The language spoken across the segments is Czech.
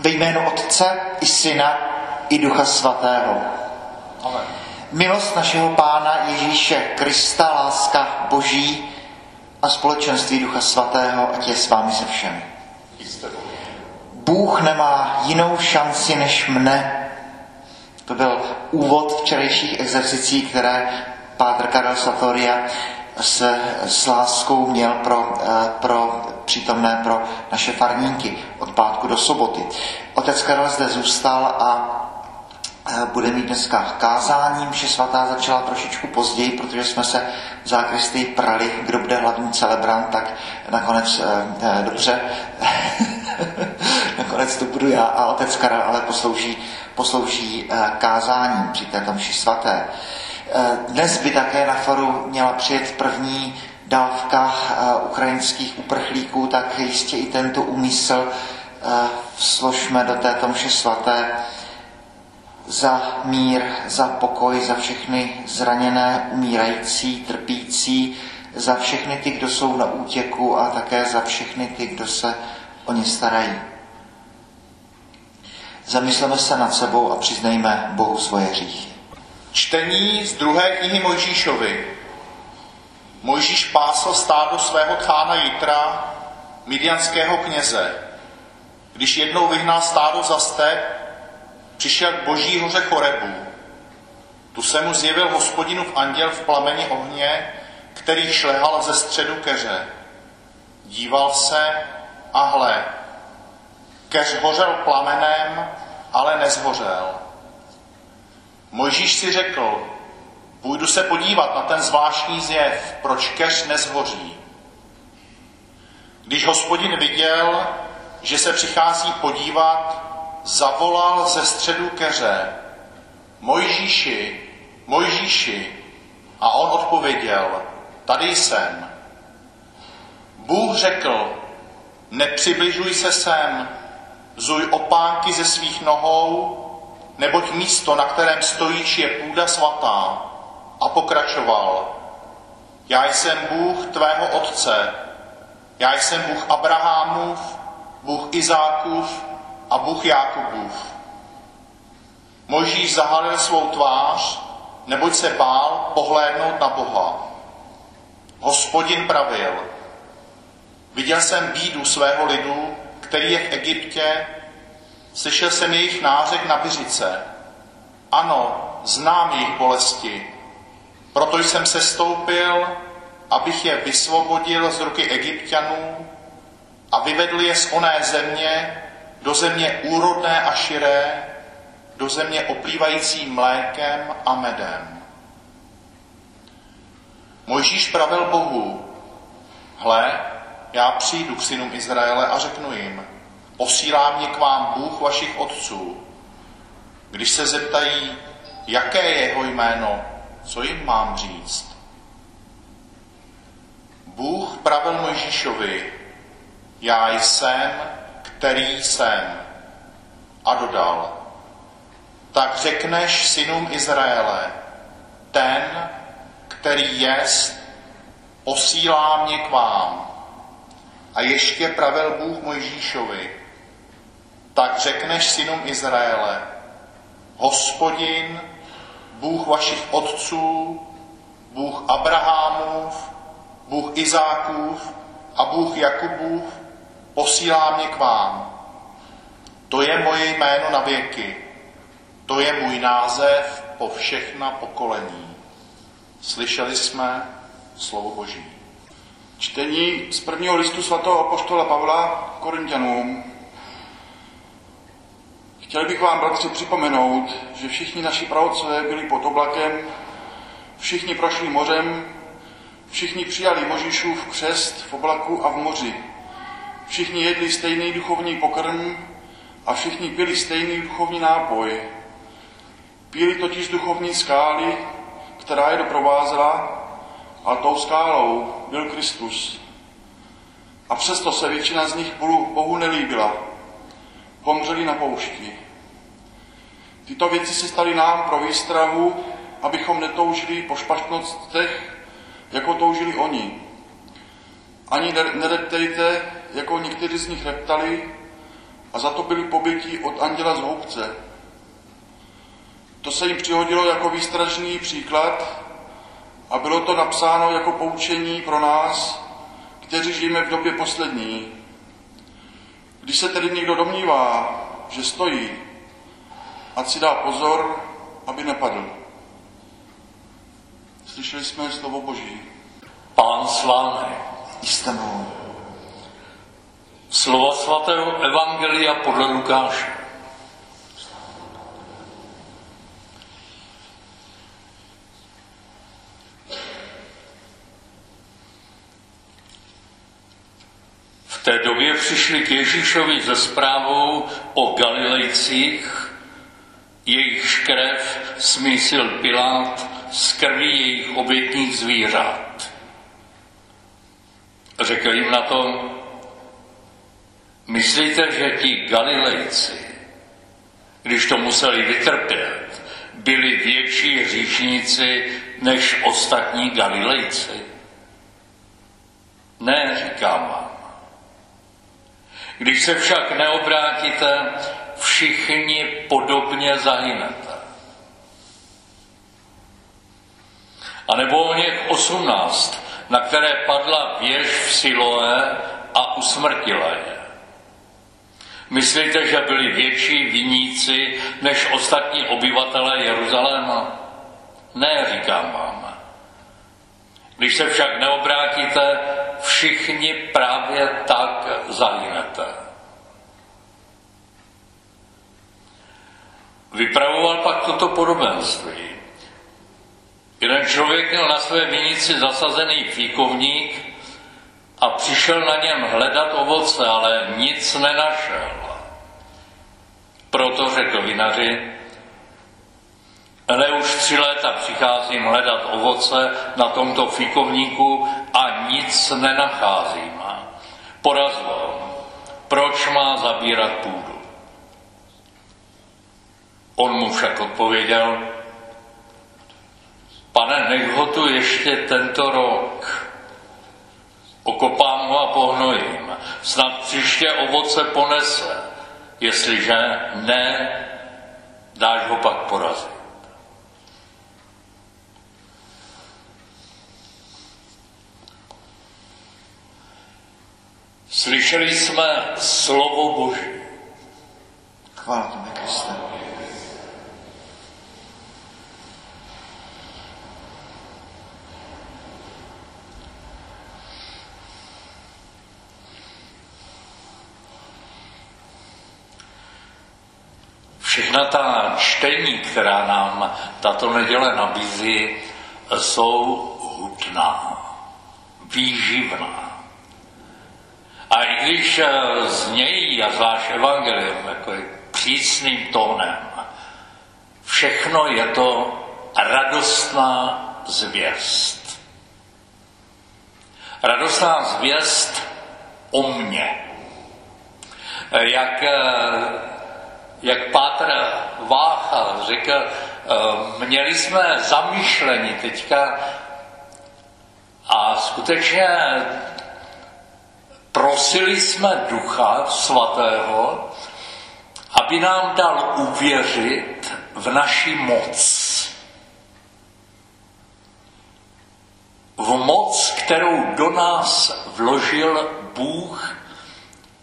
Ve jménu Otce i Syna i Ducha Svatého. Amen. Milost našeho Pána Ježíše Krista, láska Boží a společenství Ducha Svatého, ať je s vámi se všemi. Tebou. Bůh nemá jinou šanci než mne. To byl úvod včerejších exercicí, které Pátr Karel Satoria s, s láskou měl pro, eh, pro přítomné pro naše farníky od pátku do soboty. Otec Karel zde zůstal a eh, bude mít dneska kázání. Mše svatá začala trošičku později, protože jsme se v zákristii prali, kdo bude hlavní celebrant, tak nakonec eh, dobře, nakonec to budu já a otec Karel ale poslouží, poslouží kázání při této mši svaté. Dnes by také na foru měla přijet první dávka ukrajinských uprchlíků, tak jistě i tento úmysl složme do této mše svaté za mír, za pokoj, za všechny zraněné, umírající, trpící, za všechny ty, kdo jsou na útěku a také za všechny ty, kdo se o ně starají. Zamysleme se nad sebou a přiznejme Bohu svoje hříchy. Čtení z druhé knihy Mojžíšovi. Mojžíš pásl stádo svého tchána Jitra, midianského kněze. Když jednou vyhnal stádo za step, přišel k boží hoře Chorebu. Tu se mu zjevil hospodinův anděl v plameni ohně, který šlehal ze středu keře. Díval se a hle, keř hořel plamenem, ale nezhořel. Mojžíš si řekl, půjdu se podívat na ten zvláštní zjev, proč keř nezhoří. Když hospodin viděl, že se přichází podívat, zavolal ze středu keře, Mojžíši, Mojžíši, a on odpověděl, tady jsem. Bůh řekl, nepřibližuj se sem, zuj opánky ze svých nohou, neboť místo, na kterém stojíš, je půda svatá. A pokračoval, já jsem Bůh tvého otce, já jsem Bůh Abrahamův, Bůh Izákův a Bůh Jákubův. Mojžíš zahalil svou tvář, neboť se bál pohlédnout na Boha. Hospodin pravil, viděl jsem bídu svého lidu, který je v Egyptě, slyšel jsem jejich nářek na vyřice. Ano, znám jejich bolesti, proto jsem se stoupil, abych je vysvobodil z ruky egyptianů a vyvedl je z oné země do země úrodné a širé, do země oplývající mlékem a medem. Mojžíš pravil Bohu, hle, já přijdu k synům Izraele a řeknu jim, posílá mě k vám Bůh vašich otců. Když se zeptají, jaké je jeho jméno, co jim mám říct? Bůh pravil Mojžíšovi, já jsem, který jsem. A dodal, tak řekneš synům Izraele, ten, který jest, posílá mě k vám. A ještě pravil Bůh Mojžíšovi, tak řekneš synům Izraele, hospodin, Bůh vašich otců, Bůh Abrahamův, Bůh Izákův a Bůh Jakubův posílá mě k vám. To je moje jméno na věky. To je můj název po všechna pokolení. Slyšeli jsme slovo Boží. Čtení z prvního listu svatého apoštola Pavla Korintianům. Chtěl bych vám, bratři, připomenout, že všichni naši pravcové byli pod oblakem, všichni prošli mořem, všichni přijali Možíšův křest v oblaku a v moři. Všichni jedli stejný duchovní pokrm a všichni pili stejný duchovní nápoj. Pili totiž duchovní skály, která je doprovázela, a tou skálou byl Kristus. A přesto se většina z nich Bohu nelíbila. Pomřeli na poušti. Tyto věci se staly nám pro výstrahu, abychom netoužili po špaštnostech, jako toužili oni. Ani nereptejte, jako někteří z nich reptali, a za to byli pobyti od anděla z houbce. To se jim přihodilo jako výstražný příklad a bylo to napsáno jako poučení pro nás, kteří žijeme v době poslední. Když se tedy někdo domnívá, že stojí, ať si dá pozor, aby nepadl. Slyšeli jsme slovo Boží. Pán s vámi. Jste. Slova svatého Evangelia podle Lukáše. V té době přišli k Ježíšovi ze zprávou o Galilejcích, jejichž krev smísil Pilát z krví jejich obětních zvířat. Řekl jim na to, myslíte, že ti Galilejci, když to museli vytrpět, byli větší hříšníci než ostatní Galilejci? Ne, říkám vám. Když se však neobrátíte, všichni podobně zahynete. A nebo o něch osmnáct, na které padla věž v Siloé a usmrtila je. Myslíte, že byli větší viníci než ostatní obyvatelé Jeruzaléma? Ne, říkám vám. Když se však neobrátíte, všichni právě tak zahynete. Vypravoval pak toto podobenství. Jeden člověk měl na své vinici zasazený fíkovník a přišel na něm hledat ovoce, ale nic nenašel. Proto řekl vinaři, ale už tři léta přicházím hledat ovoce na tomto fíkovníku a nic nenacházím. Porazil, proč má zabírat půdu? On mu však odpověděl, pane, nech ho tu ještě tento rok. Okopám ho a pohnojím. Snad příště ovoce ponese. Jestliže ne, dáš ho pak porazit. Slyšeli jsme slovo Boží. Chvála tebe, Kriste. Všechna ta čtení, která nám tato neděle nabízí, jsou hutná, výživná. A i když znějí, a zvlášť evangelium, jako přísným tónem, všechno je to radostná zvěst. Radostná zvěst o mně. Jak, jak Pátr Vácha řekl, měli jsme zamýšlení teďka a skutečně prosili jsme Ducha Svatého, aby nám dal uvěřit v naši moc. V moc, kterou do nás vložil Bůh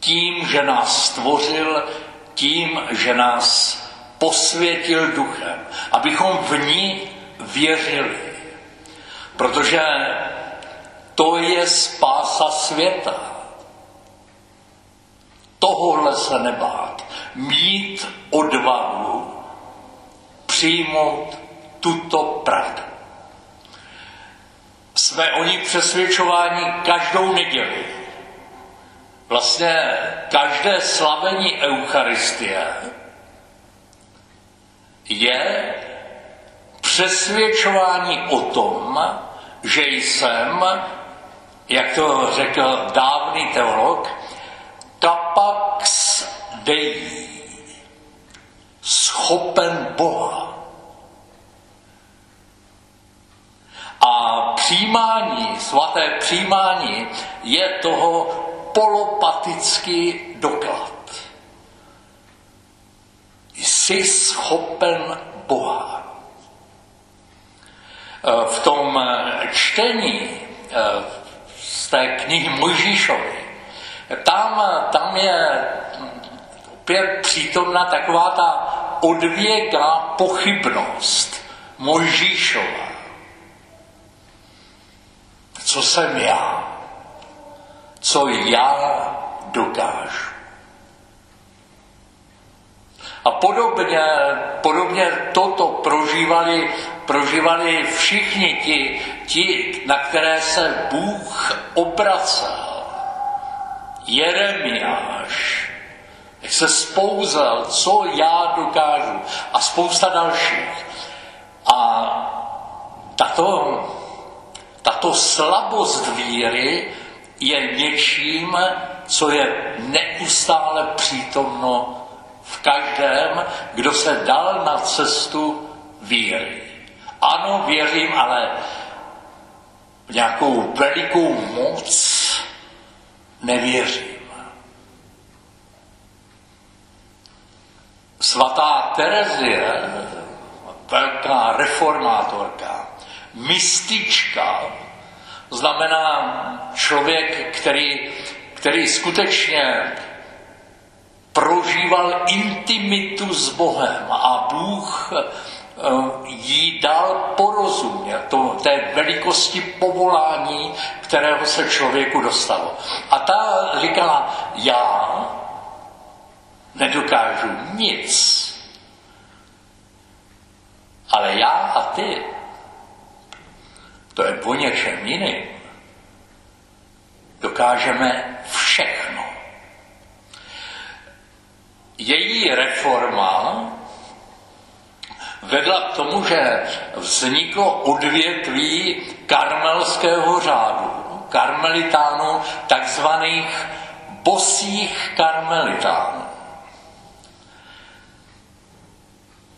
tím, že nás stvořil, tím, že nás posvětil duchem, abychom v ní věřili. Protože to je spása světa tohohle se nebát, mít odvahu přijmout tuto pravdu. Jsme o ní přesvědčováni každou neděli. Vlastně každé slavení Eucharistie je přesvědčování o tom, že jsem, jak to řekl dávný teolog, capax Dei, schopen Boha. A přijímání, svaté přijímání je toho polopatický doklad. jsi schopen Boha. Eh, v tom eh, čtení eh, z té knihy Mojžíšovi, tam, tam je opět přítomna taková ta odvěká pochybnost Mojžíšova. Co jsem já? Co já dokážu? A podobně, podobně toto prožívali, prožívali všichni ti, ti, na které se Bůh obracel. Jeremiáš, jak se spouzel, co já dokážu a spousta dalších. A tato, tato slabost víry je něčím, co je neustále přítomno v každém, kdo se dal na cestu víry. Ano, věřím, ale nějakou velikou moc nevěřím. Svatá Terezie, velká reformátorka, mystička, znamená člověk, který, který skutečně prožíval intimitu s Bohem a Bůh jí dal porozumět to, té velikosti povolání, kterého se člověku dostalo. A ta říkala, já nedokážu nic, ale já a ty, to je o něčem jiným, dokážeme všechno. Její reforma vedla k tomu, že vzniklo odvětví karmelského řádu, karmelitánů, takzvaných bosích karmelitánů.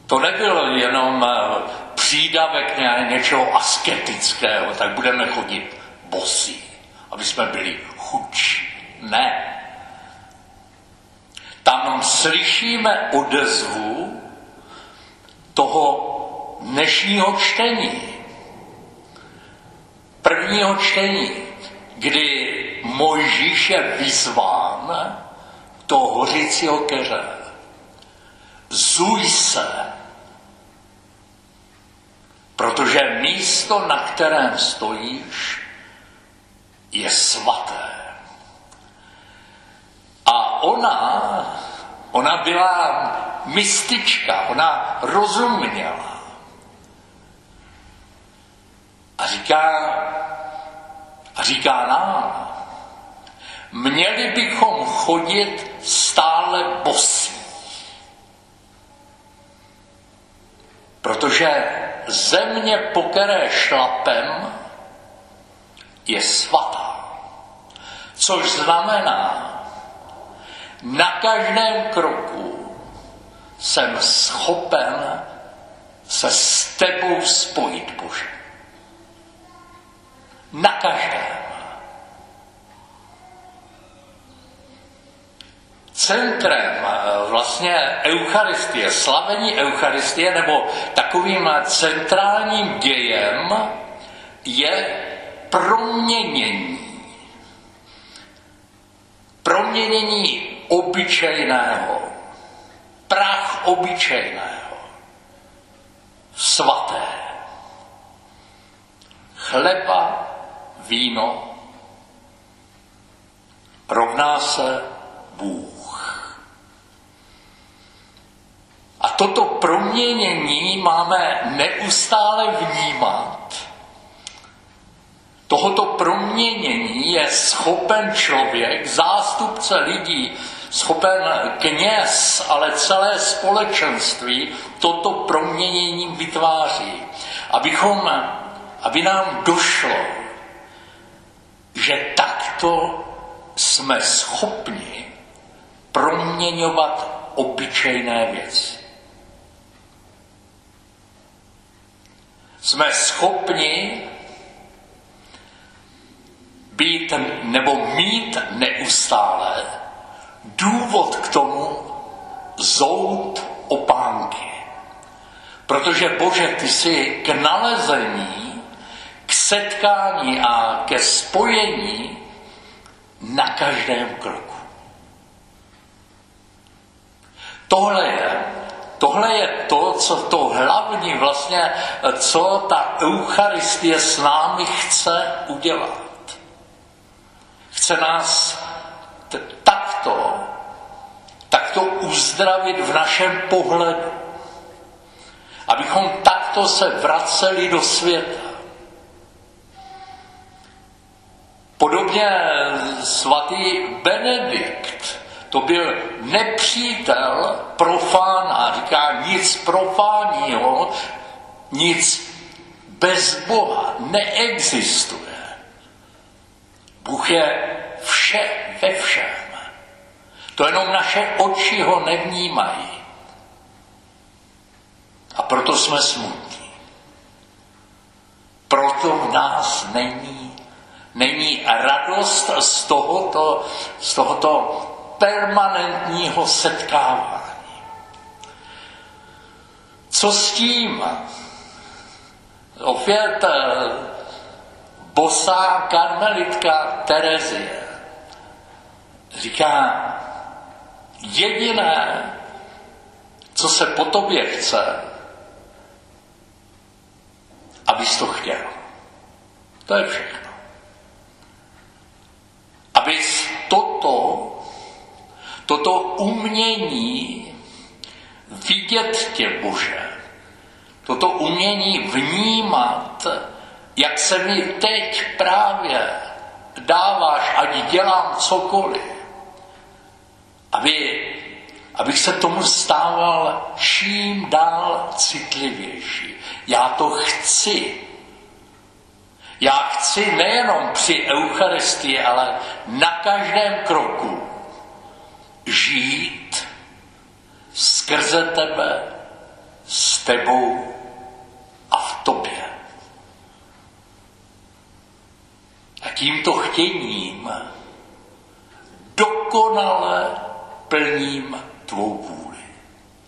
To nebyl jenom eh, přídavek něčeho asketického, tak budeme chodit bosí, aby jsme byli chudší. Ne. Tam slyšíme odezvu toho dnešního čtení, prvního čtení, kdy Mojžíš je vyzván do hořícího keře. Zuj se, protože místo, na kterém stojíš, je svaté. A ona, ona byla mystička, ona rozuměla. A říká, a říká nám, měli bychom chodit stále bosí. Protože země, po které šlapem, je svatá. Což znamená, na každém kroku jsem schopen se s tebou spojit, Bože. Na každém. Centrem eh, vlastně Eucharistie, slavení Eucharistie, nebo takovým centrálním dějem je proměnění. Proměnění obyčejného, prach obyčejného, svaté. Chleba, víno rovná se Bůh. A toto proměnění máme neustále vnímat. Tohoto proměnění je schopen člověk, zástupce lidí, schopen kněz, ale celé společenství toto proměnění vytváří. Abychom, aby nám došlo, že takto jsme schopni proměňovat obyčejné věci. Jsme schopni být nebo mít neustále důvod k tomu zout opánky. Protože Bože, ty jsi k nalezení, k setkání a ke spojení na každém kroku. Tohle je, tohle je to, co to hlavní vlastně, co ta Eucharistie s námi chce udělat. Chce nás uzdravit v našem pohledu. Abychom takto se vraceli do světa. Podobně svatý Benedikt, to byl nepřítel profána, říká nic profánního, nic bez Boha neexistuje. Bůh je vše ve všem. To jenom naše oči ho nevnímají. A proto jsme smutní. Proto v nás není, není radost z tohoto, z tohoto permanentního setkávání. Co s tím? Opět bosá karmelitka Terezie říká, jediné, co se po tobě chce, abys to chtěl. To je všechno. Abys toto, toto umění vidět tě, Bože, toto umění vnímat, jak se mi teď právě dáváš, ať dělám cokoliv, aby, abych se tomu stával čím dál citlivější. Já to chci. Já chci nejenom při Eucharistii, ale na každém kroku žít skrze tebe, s tebou a v tobě. A tímto chtěním dokonale per njima.